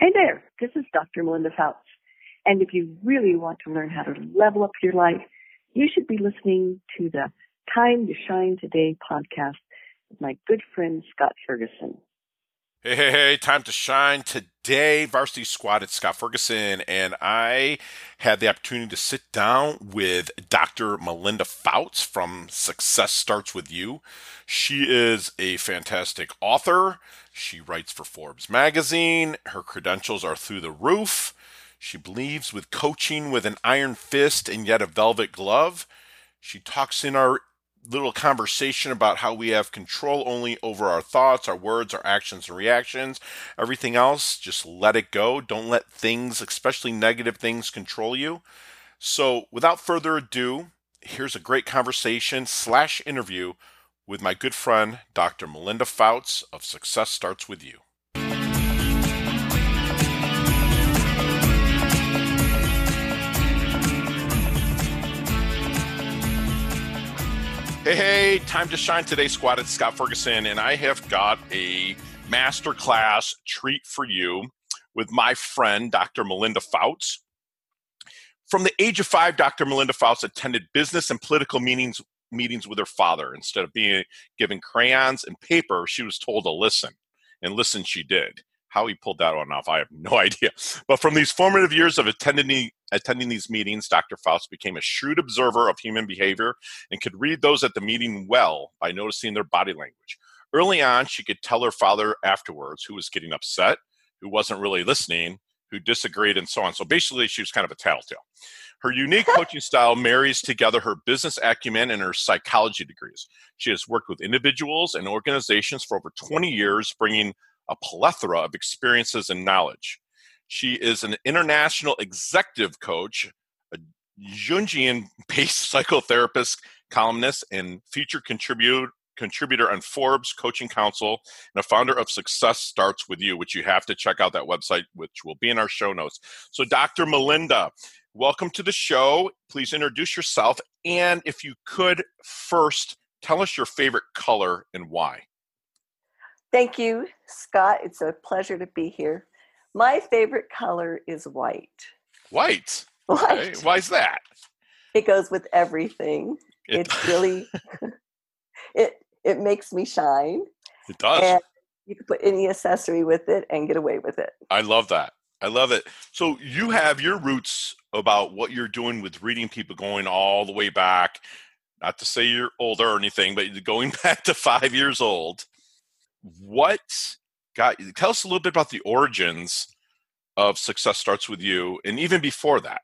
Hey there, this is Dr. Melinda Fouts. And if you really want to learn how to level up your life, you should be listening to the Time to Shine Today podcast with my good friend Scott Ferguson. Hey, hey, hey, time to shine today. Varsity Squad, it's Scott Ferguson, and I had the opportunity to sit down with Dr. Melinda Fouts from Success Starts With You. She is a fantastic author. She writes for Forbes magazine. Her credentials are through the roof. She believes with coaching with an iron fist and yet a velvet glove. She talks in our little conversation about how we have control only over our thoughts, our words, our actions, and reactions. Everything else, just let it go. Don't let things, especially negative things, control you. So, without further ado, here's a great conversation slash interview with my good friend, Dr. Melinda Fouts of Success Starts With You. Hey, hey, time to shine today, squad. It's Scott Ferguson, and I have got a masterclass treat for you with my friend, Dr. Melinda Fouts. From the age of five, Dr. Melinda Fouts attended business and political meetings meetings with her father. Instead of being given crayons and paper, she was told to listen, and listen she did. How he pulled that one off, I have no idea. But from these formative years of attending, attending these meetings, Dr. Fouts became a shrewd observer of human behavior and could read those at the meeting well by noticing their body language. Early on, she could tell her father afterwards who was getting upset, who wasn't really listening, who disagreed, and so on. So basically, she was kind of a tattletale. Her unique coaching style marries together her business acumen and her psychology degrees. She has worked with individuals and organizations for over 20 years, bringing a plethora of experiences and knowledge. She is an international executive coach, a Jungian based psychotherapist, columnist, and feature contributor contributor on Forbes Coaching Council and a founder of Success Starts With You, which you have to check out that website, which will be in our show notes. So, Dr. Melinda, welcome to the show. Please introduce yourself. And if you could first tell us your favorite color and why. Thank you, Scott. It's a pleasure to be here. My favorite color is white. White? White. Okay. Why is that? It goes with everything. It it's really it it makes me shine. It does. And you can put any accessory with it and get away with it. I love that. I love it. So you have your roots about what you're doing with reading people going all the way back. Not to say you're older or anything, but going back to five years old what got you tell us a little bit about the origins of success starts with you and even before that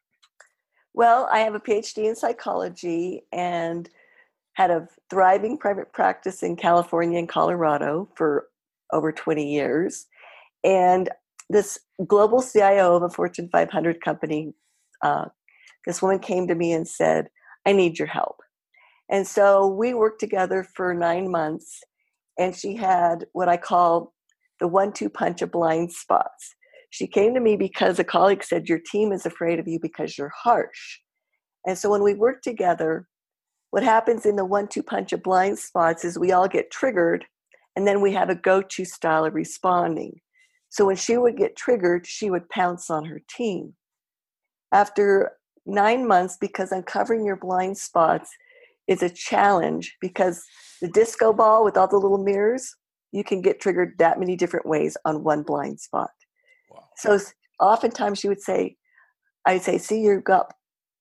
well i have a phd in psychology and had a thriving private practice in california and colorado for over 20 years and this global cio of a fortune 500 company uh, this woman came to me and said i need your help and so we worked together for nine months and she had what I call the one two punch of blind spots. She came to me because a colleague said, Your team is afraid of you because you're harsh. And so when we worked together, what happens in the one two punch of blind spots is we all get triggered and then we have a go to style of responding. So when she would get triggered, she would pounce on her team. After nine months, because uncovering your blind spots is a challenge because the disco ball with all the little mirrors, you can get triggered that many different ways on one blind spot. Wow. So oftentimes she would say, I'd say, see, you got,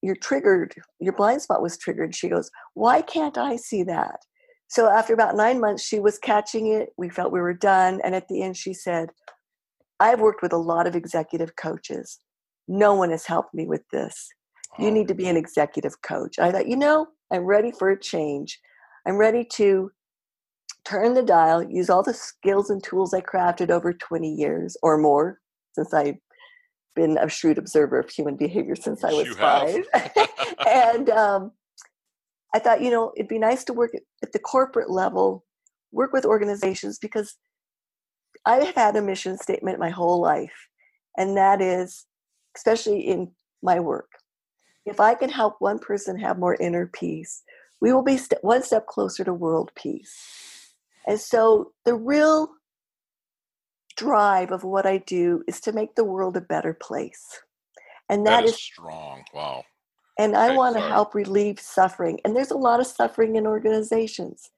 you're triggered, your blind spot was triggered. She goes, why can't I see that? So after about nine months, she was catching it. We felt we were done. And at the end, she said, I've worked with a lot of executive coaches. No one has helped me with this. You need to be an executive coach. I thought, you know, I'm ready for a change. I'm ready to turn the dial, use all the skills and tools I crafted over 20 years or more since I've been a shrewd observer of human behavior since I was five. and um, I thought, you know, it'd be nice to work at the corporate level, work with organizations because I have had a mission statement my whole life, and that is, especially in my work, if I can help one person have more inner peace, we will be st- one step closer to world peace. And so the real drive of what I do is to make the world a better place. And that that is is, strong. Wow. and I Okay, want to help relieve suffering. And there's a lot of suffering in organizations.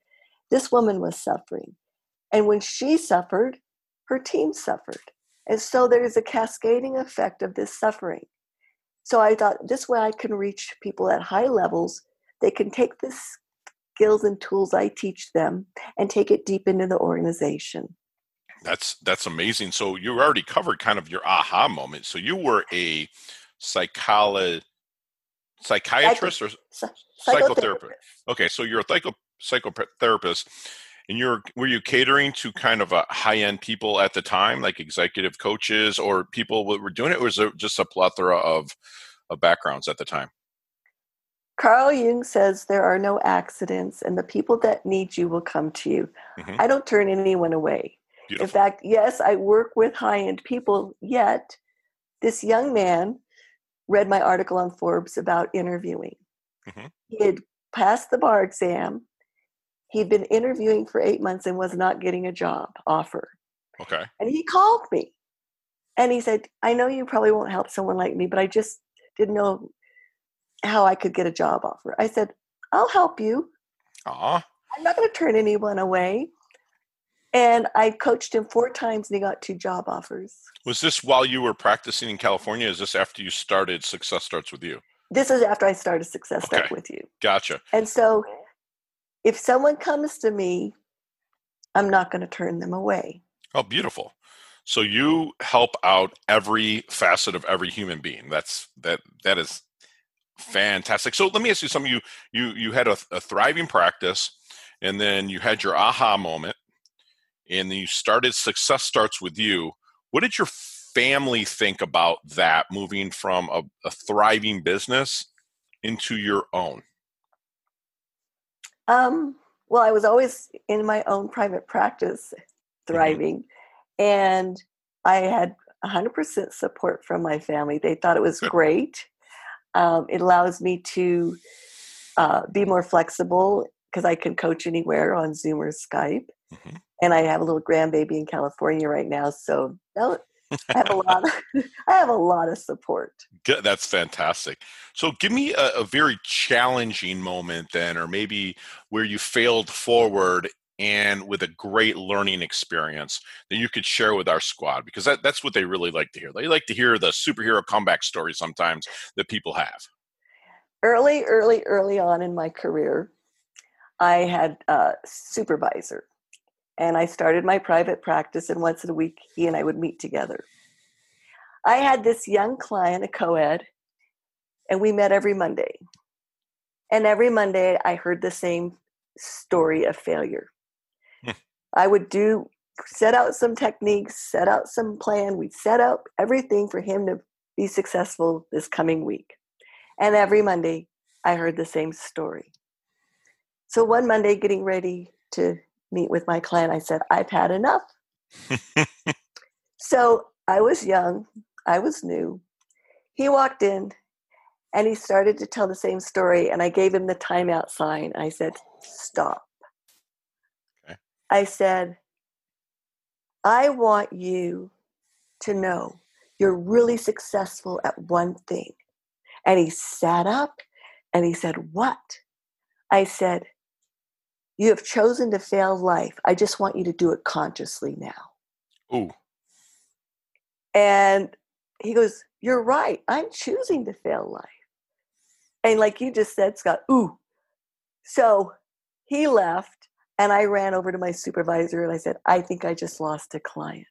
This woman was suffering. And when she suffered, her team suffered. And so there's a cascading effect of this suffering. So I thought this way I can reach people at high levels. They can take the skills and tools I teach them and take it deep into the organization. That's that's amazing. So you already covered kind of your aha moment. So you were a psycholo- psychiatrist or Psychotherapist. psychotherapist. okay, so you're a psycho psychotherapist and you're were you catering to kind of a high end people at the time, like executive coaches or people that were doing it, or was it just a plethora of of backgrounds at the time? Carl Jung says there are no accidents, and the people that need you will come to you. Mhm. I don't turn anyone away. Beautiful. In fact, yes, I work with high end people, yet, this young man read my article on Forbes about interviewing. Mhm. He had passed the bar exam. He'd been interviewing for eight months and was not getting a job offer. okay. And he called me and he said, I know you probably won't help someone like me, but I just didn't know how I could get a job offer. I said, I'll help you. Aw. I'm not going to turn anyone away. And I coached him four times and he got two job offers. Was this while you were practicing in California? Is this after you started Success Starts with You? This is after I started Success Okay. with you. Gotcha. And so if someone comes to me, I'm not going to turn them away. Oh, beautiful. So you help out every facet of every human being. That's that that is fantastic. So let me ask you something. You you you had a, a thriving practice, and then you had your aha moment, and you started. Success starts with you. What did your family think about that? Moving from a, a thriving business into your own. Um, well, I was always in my own private practice, thriving, and I had 100% support from my family. They thought it was Good. great. Um, it allows me to uh, be more flexible because I can coach anywhere on Zoom or Skype. Mhm. And I have a little grandbaby in California right now, so I have a lot. Of, I have a lot of support. Good. That's fantastic. So, give me a, a very challenging moment then, or maybe where you failed forward and with a great learning experience that you could share with our squad, because that, that's what they really like to hear. They like to hear the superhero comeback story sometimes that people have. early, early, early on in my career, I had a supervisor, and I started my private practice. And once a week, he and I would meet together. I had this young client, a co-ed, and we met every Monday. And every Monday, I heard the same story of failure. Hmm. I would do set out some techniques, set out some plan. We'd set out everything for him to be successful this coming week. And every Monday, I heard the same story. So one Monday, getting ready to meet with my client, I said, I've had enough. so I was young, I was new. He walked in and he started to tell the same story, and I gave him the timeout sign. I said, Stop. Okay. I said, I want you to know you're really successful at one thing. And he sat up and he said, What? I said, You have chosen to fail life. I just want you to do it consciously now. Ooh, And he goes, You're right. I'm choosing to fail life. And like you just said, Scott, ooh. So he left, and I ran over to my supervisor and I said, I think I just lost a client.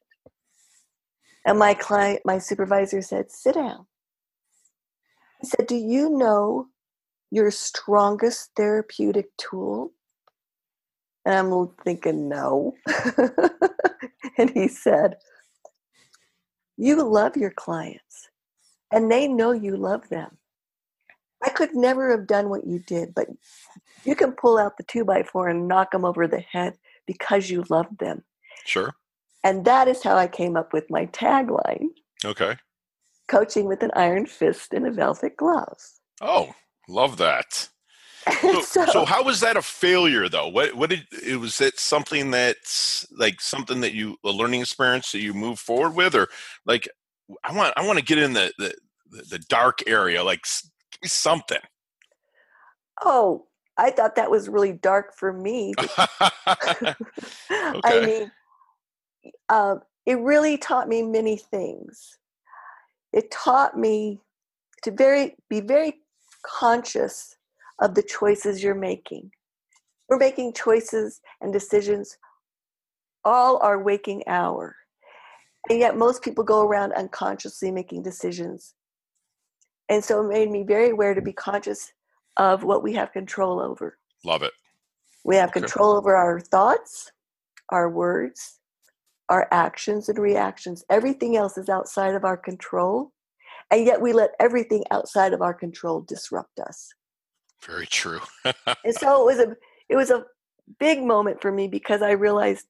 And my client, my supervisor said, Sit down. He said, Do you know your strongest therapeutic tool? And I'm thinking, No. and he said, You love your clients, and they know you love them. I could never have done what you did, but you can pull out the two by four and knock them over the head because you love them. sure. And that is how I came up with my tagline Okay. coaching with an iron fist and a velvet glove. Oh, love that. So, so, so, how was that a failure though? What what did it was it something that's like something that you a learning experience that you move forward with or like I want I want to get in the the, the dark area like something. Oh, I thought that was really dark for me. okay. I mean, uh, it really taught me many things. It taught me to very be very conscious of the choices you're making. We're making choices and decisions all our waking hour. And yet, most people go around unconsciously making decisions. And so it made me very aware to be conscious of what we have control over. Love it. We have okay. control over our thoughts, our words, our actions and reactions. Everything else is outside of our control. And yet we let everything outside of our control disrupt us. Very true. and so it was a it was a big moment for me because I realized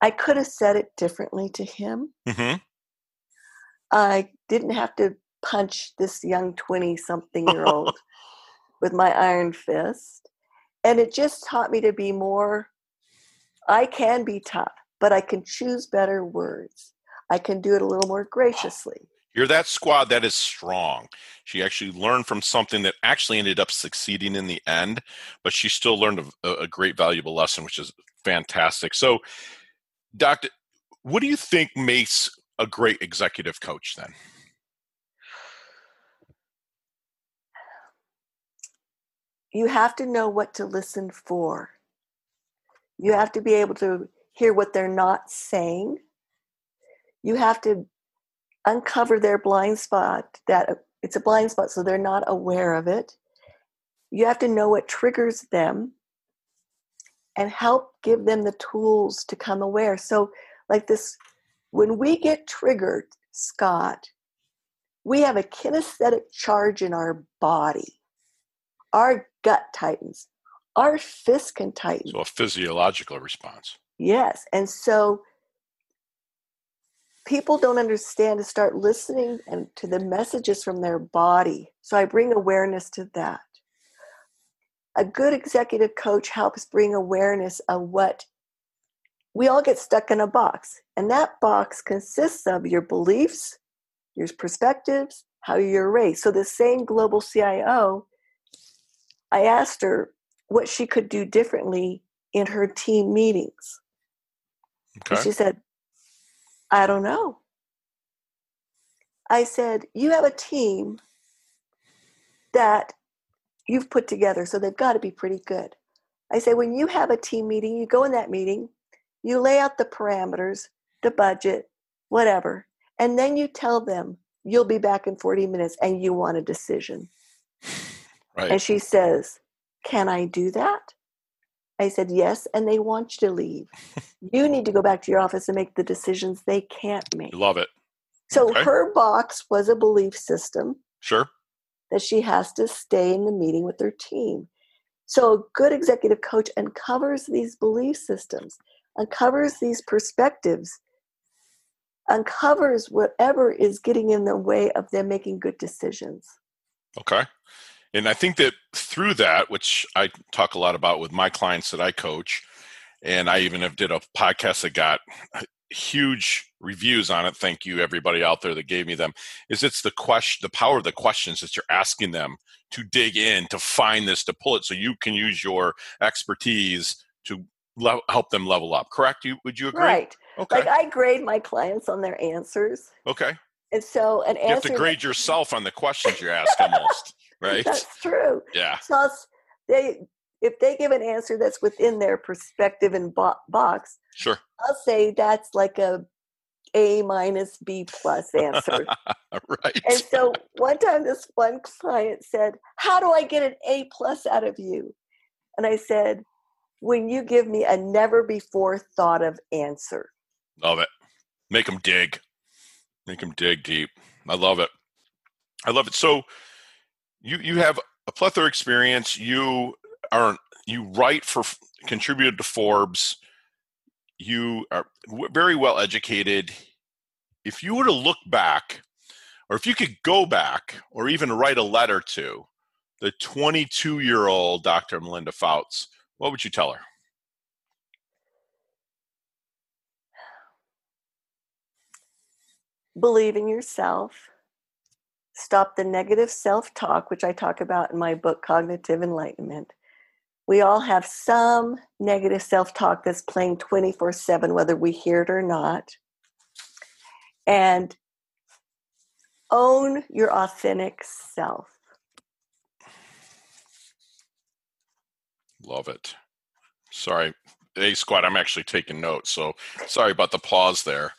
I could have said it differently to him. Mm-hmm. I didn't have to punch this young 20 something year old with my iron fist. And it just taught me to be more, I can be tough, but I can choose better words. I can do it a little more graciously. You're that squad that is strong. She actually learned from something that actually ended up succeeding in the end, but she still learned a, a great valuable lesson, which is fantastic. So, Doctor, what do you think makes a great executive coach then? You have to know what to listen for. You have to be able to hear what they're not saying. You have to uncover their blind spot that uh, it's a blind spot so they're not aware of it. You have to know what triggers them and help give them the tools to come aware. So like this when we get triggered scott we have a kinesthetic charge in our body. Our gut tightens. Our fist can tighten. So a physiological response. Yes and so people don't understand to start listening and to the messages from their body. So I bring awareness to that. A good executive coach helps bring awareness of what we all get stuck in a box. And that box consists of your beliefs, your perspectives, how you're raised. So the same global CIO, I asked her what she could do differently in her team meetings. Okay. She said, I don't know. I said, You have a team that you've put together, so they've got to be pretty good. I say, When you have a team meeting, you go in that meeting, you lay out the parameters, the budget, whatever, and then you tell them you'll be back in 40 minutes and you want a decision. Right. And she says, Can I do that? I said, Yes, and they want you to leave. you need to go back to your office and make the decisions they can't make. Love it. So okay. her box was a belief system. Sure. That she has to stay in the meeting with her team. So a good executive coach uncovers these belief systems, uncovers these perspectives, uncovers whatever is getting in the way of them making good decisions. Okay. And I think that through that, which I talk a lot about with my clients that I coach, and I even have did a podcast that got huge reviews on it. Thank you everybody out there that gave me them. Is it's the question, the power of the questions that you're asking them to dig in to find this to pull it, so you can use your expertise to le- help them level up. Correct? You would you agree? Right. Okay. Like I grade my clients on their answers. Okay. And so an answer. You have to grade yourself on the questions you ask almost right? That's true. Yeah. So they if they give an answer that's within their perspective and bo- box, sure, I'll say that's like a A minus B plus answer. right. And so one time, this one client said, "How do I get an A plus out of you?" And I said, "When you give me a never before thought of answer." Love it. Make them dig. Make them dig deep. I love it. I love it. So you you have a plethora of experience. You are you write for contributed to Forbes. You are very well educated. If you were to look back, or if you could go back, or even write a letter to the 22 year old Dr. Melinda Fouts, what would you tell her? Believe in yourself. Stop the negative self talk, which I talk about in my book, Cognitive Enlightenment. We all have some negative self talk that's playing 24 7, whether we hear it or not. And own your authentic self. Love it. Sorry. Hey, Squad, I'm actually taking notes. So sorry about the pause there.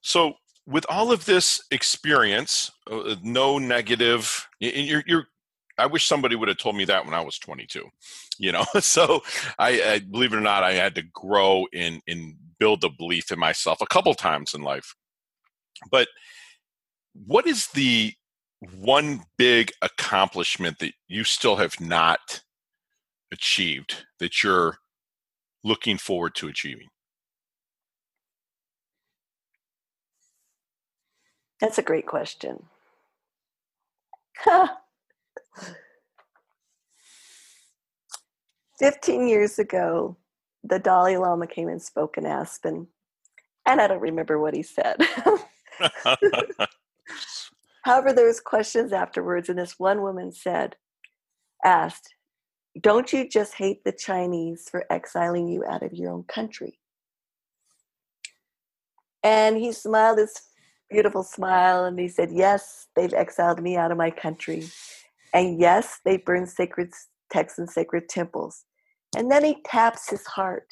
So, with all of this experience, uh, no negative, you're, you're, I wish somebody would have told me that when I was 22. You know, so I, I believe it or not, I had to grow in in build a belief in myself a couple times in life. But what is the one big accomplishment that you still have not achieved that you're looking forward to achieving? That's a great question. Fifteen years ago, the Dalai Lama came and spoke in Aspen, and I don't remember what he said. However, there was questions afterwards, and this one woman said, asked, "Don't you just hate the Chinese for exiling you out of your own country?" And he smiled his beautiful smile, and he said, "Yes, they've exiled me out of my country, and yes, they burned sacred texts and sacred temples." And then he taps his heart,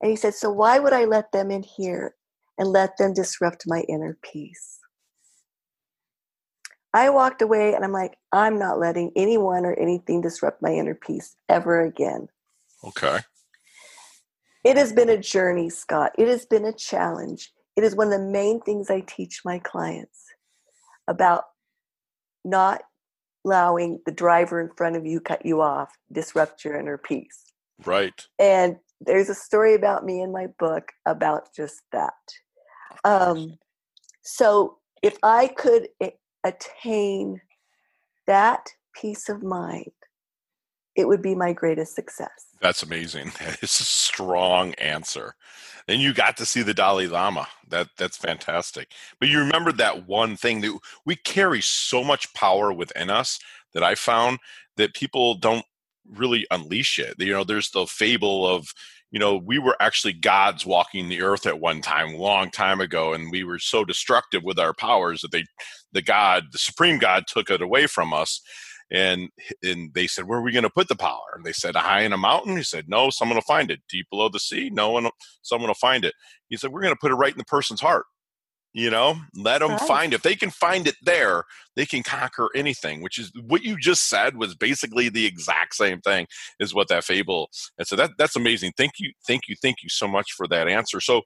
and he said, "So why would I let them in here and let them disrupt my inner peace?" I walked away and I'm like, I'm not letting anyone or anything disrupt my inner peace ever again. Okay. It has been a journey, Scott. It has been a challenge. It is one of the main things I teach my clients about not allowing the driver in front of you cut you off, disrupt your inner peace. Right. And there's a story about me in my book about just that. Um, so if I could attain that peace of mind, it would be my greatest success. That's amazing. It's a strong answer. And you got to see the Dalai Lama. That that's fantastic. But you remembered that one thing that we carry so much power within us that I found that people don't really unleash it. You know, there's the fable of you know, we were actually gods walking the earth at one time, long time ago, and we were so destructive with our powers that they, the God, the supreme God, took it away from us. And and they said, "Where are we going to put the power?" And they said, "High in a mountain." He said, "No, someone will find it. Deep below the sea, no one, someone will find it." He said, "We're going to put it right in the person's heart." you know let them right. find if they can find it there they can conquer anything which is what you just said was basically the exact same thing is what that fable and so that that's amazing thank you thank you thank you so much for that answer so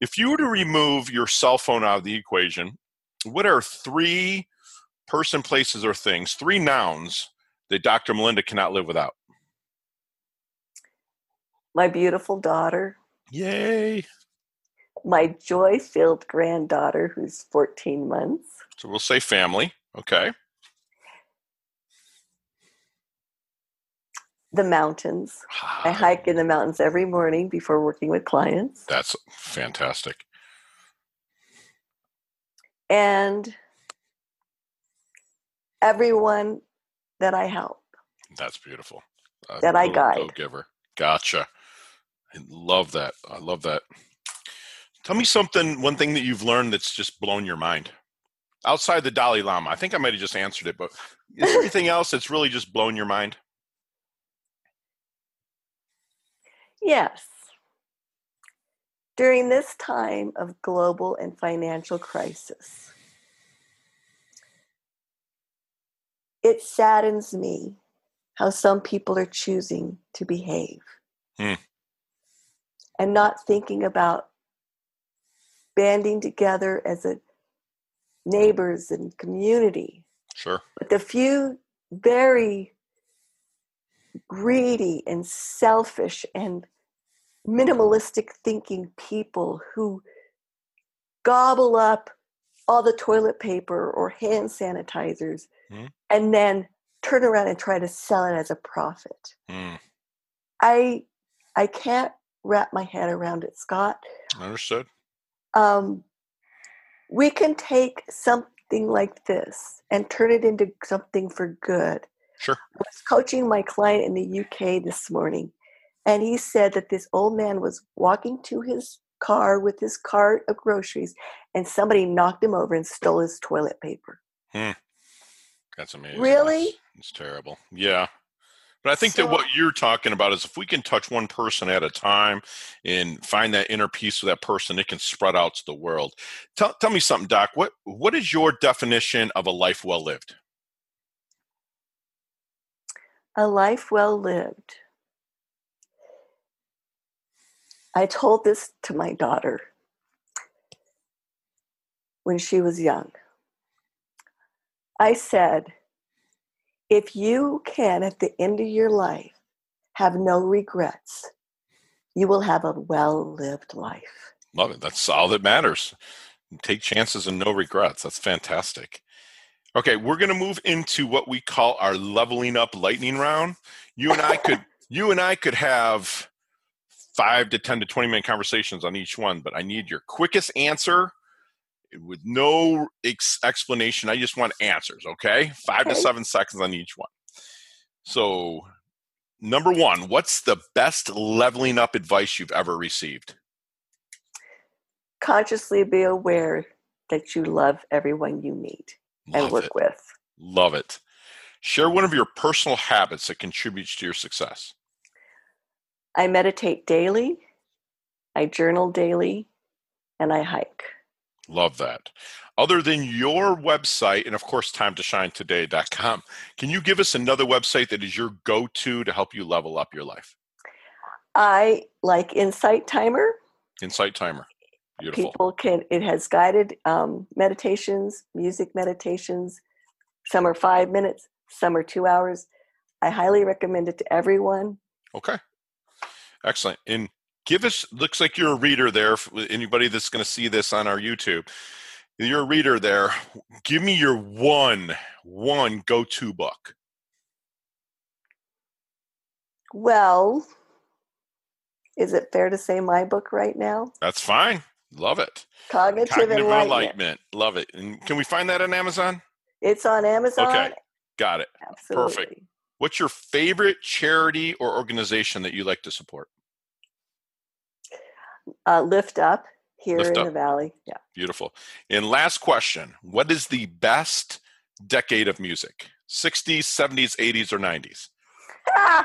if you were to remove your cell phone out of the equation what are three person places or things three nouns that dr melinda cannot live without my beautiful daughter yay my joy filled granddaughter who's 14 months. So we'll say family. Okay. The mountains. Ah. I hike in the mountains every morning before working with clients. That's fantastic. And everyone that I help. That's beautiful. that I guide. Giver. Gotcha. I love that. I love that. Tell me something, one thing that you've learned that's just blown your mind outside the Dalai Lama. I think I might have just answered it, but is there anything else that's really just blown your mind? Yes. During this time of global and financial crisis, it saddens me how some people are choosing to behave hmm. and not thinking about banding together as a neighbors and community. Sure. But the few very greedy and selfish and minimalistic thinking people who gobble up all the toilet paper or hand sanitizers mm-hmm. and then turn around and try to sell it as a profit. Mm, I I can't wrap my head around it, Scott. understood. Um, we can take something like this and turn it into something for good. Sure. I was coaching my client in the UK this morning, and he said that this old man was walking to his car with his cart of groceries, and somebody knocked him over and stole his toilet paper. That's amazing. Really? It's, it's terrible. Yeah. But I think that what you're talking about is if we can touch one person at a time and find that inner peace with that person, it can spread out to the world. Tell, tell me something, Doc. What what is your definition of a life well lived? A life well lived. I told this to my daughter when she was young. I said, if you can, at the end of your life, have no regrets, you will have a well lived life. Love it. That's all that matters. Take chances and no regrets. That's fantastic. Okay, we're going to move into what we call our leveling up lightning round. You and I could you and I could have 5 to 10 to 20 minute conversations on each one, but I need your quickest answer with no ex- explanation. I just want answers, okay? 5 to 7 seconds on each one. So, number 1, what's the best leveling up advice you've ever received? Consciously be aware that you love everyone you meet and Love work it. with. Love it. Share one of your personal habits that contributes to your success. I meditate daily, I journal daily, and I hike. Love that. Other than your website and of course timetoshinetoday.com, can you give us another website that is your go-to to help you level up your life? I like Insight Timer. Insight Timer. Beautiful. People can, it has guided um, meditations, music meditations. Some are five minutes, some are two hours. I highly recommend it to everyone. Okay. Excellent. And give us looks like you're a reader there anybody that's going to see this on our YouTube. You're a reader there. Give me your one one go-to book. Well, is it fair to say my book right now? That's fine. Love it. Cognitive, Cognitive Enlightenment. Enlightenment. Love it. And can we find that on Amazon? It's on Amazon. Okay. Got it. Absolutely. perfect What's your favorite charity or organization that you like to support? Uh, Lift Up here Lift in Up. the Valley. Yeah. Beautiful. And last question What is the best decade of music? 60s, 70s, 80s, or 90s?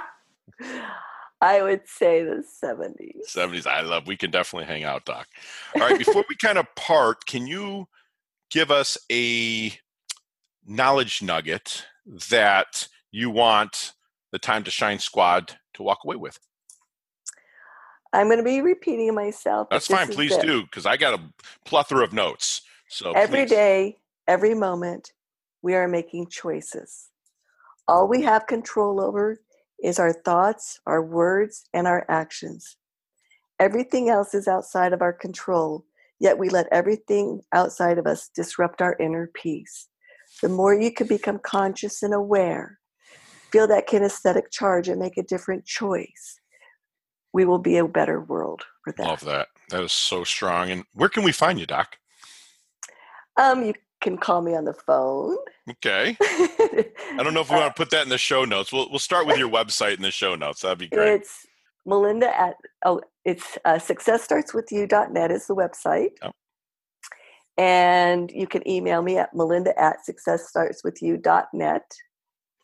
I would say the 70s. 70s. I love. We can definitely hang out, Doc. All right. Before we kind of part, can you give us a knowledge nugget that you want the Time to Shine squad to walk away with? I'm going to be repeating myself. That's fine. Please do, because I got a plethora of notes. So Every please. day, every moment, we are making choices. All we have control over is our thoughts, our words, and our actions. Everything else is outside of our control, yet we let everything outside of us disrupt our inner peace. The more you can become conscious and aware, feel that kinesthetic charge and make a different choice, we will be a better world for that. Love that. That is so strong. And where can we find you, Doc? Um, you can call me on the phone. Okay. I don't know if we want to put that in the show notes. We'll we'll start with your website in the show notes. That'd be great. It's Melinda at oh, it's uh, successstartswithyou.net is the website. Yep. And you can email me at melinda at successstartswithyou.net.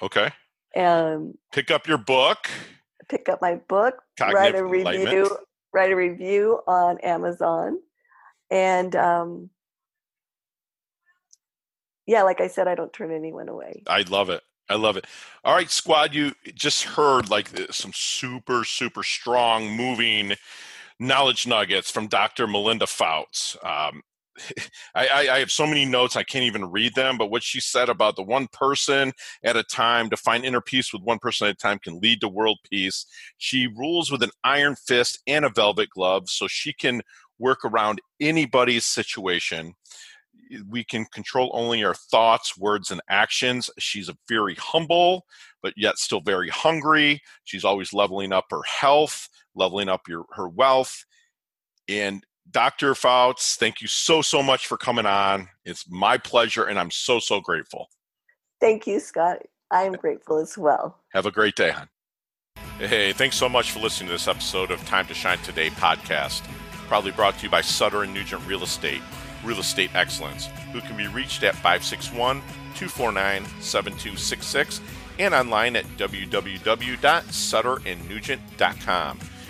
Okay. Um, Pick up your book. Pick up my book, write a review, write a review on Amazon, and um, yeah, like I said, I don't turn anyone away. I love it. I love it. All right, squad, you just heard like some super, super strong, moving knowledge nuggets from Dr. Melinda Fouts. Um, I, I, I have so many notes, I can't even read them, but what she said about the one person at a time to find inner peace with one person at a time can lead to world peace. She rules with an iron fist and a velvet glove, so she can work around anybody's situation we can control only our thoughts, words, and actions. She's a very humble, but yet still very hungry. She's always leveling up her health, leveling up your, her wealth. And Dr. Fouts, thank you so, so much for coming on. It's my pleasure, and I'm so, so grateful. Thank you, Scott. I am grateful as well. Have a great day, hon. Hey, thanks so much for listening to this episode of Time to Shine Today podcast, proudly brought to you by Sutter and Nugent Real Estate, Real Estate Excellence, who can be reached at 561 249 7266 and online at www.sutterandnugent.com.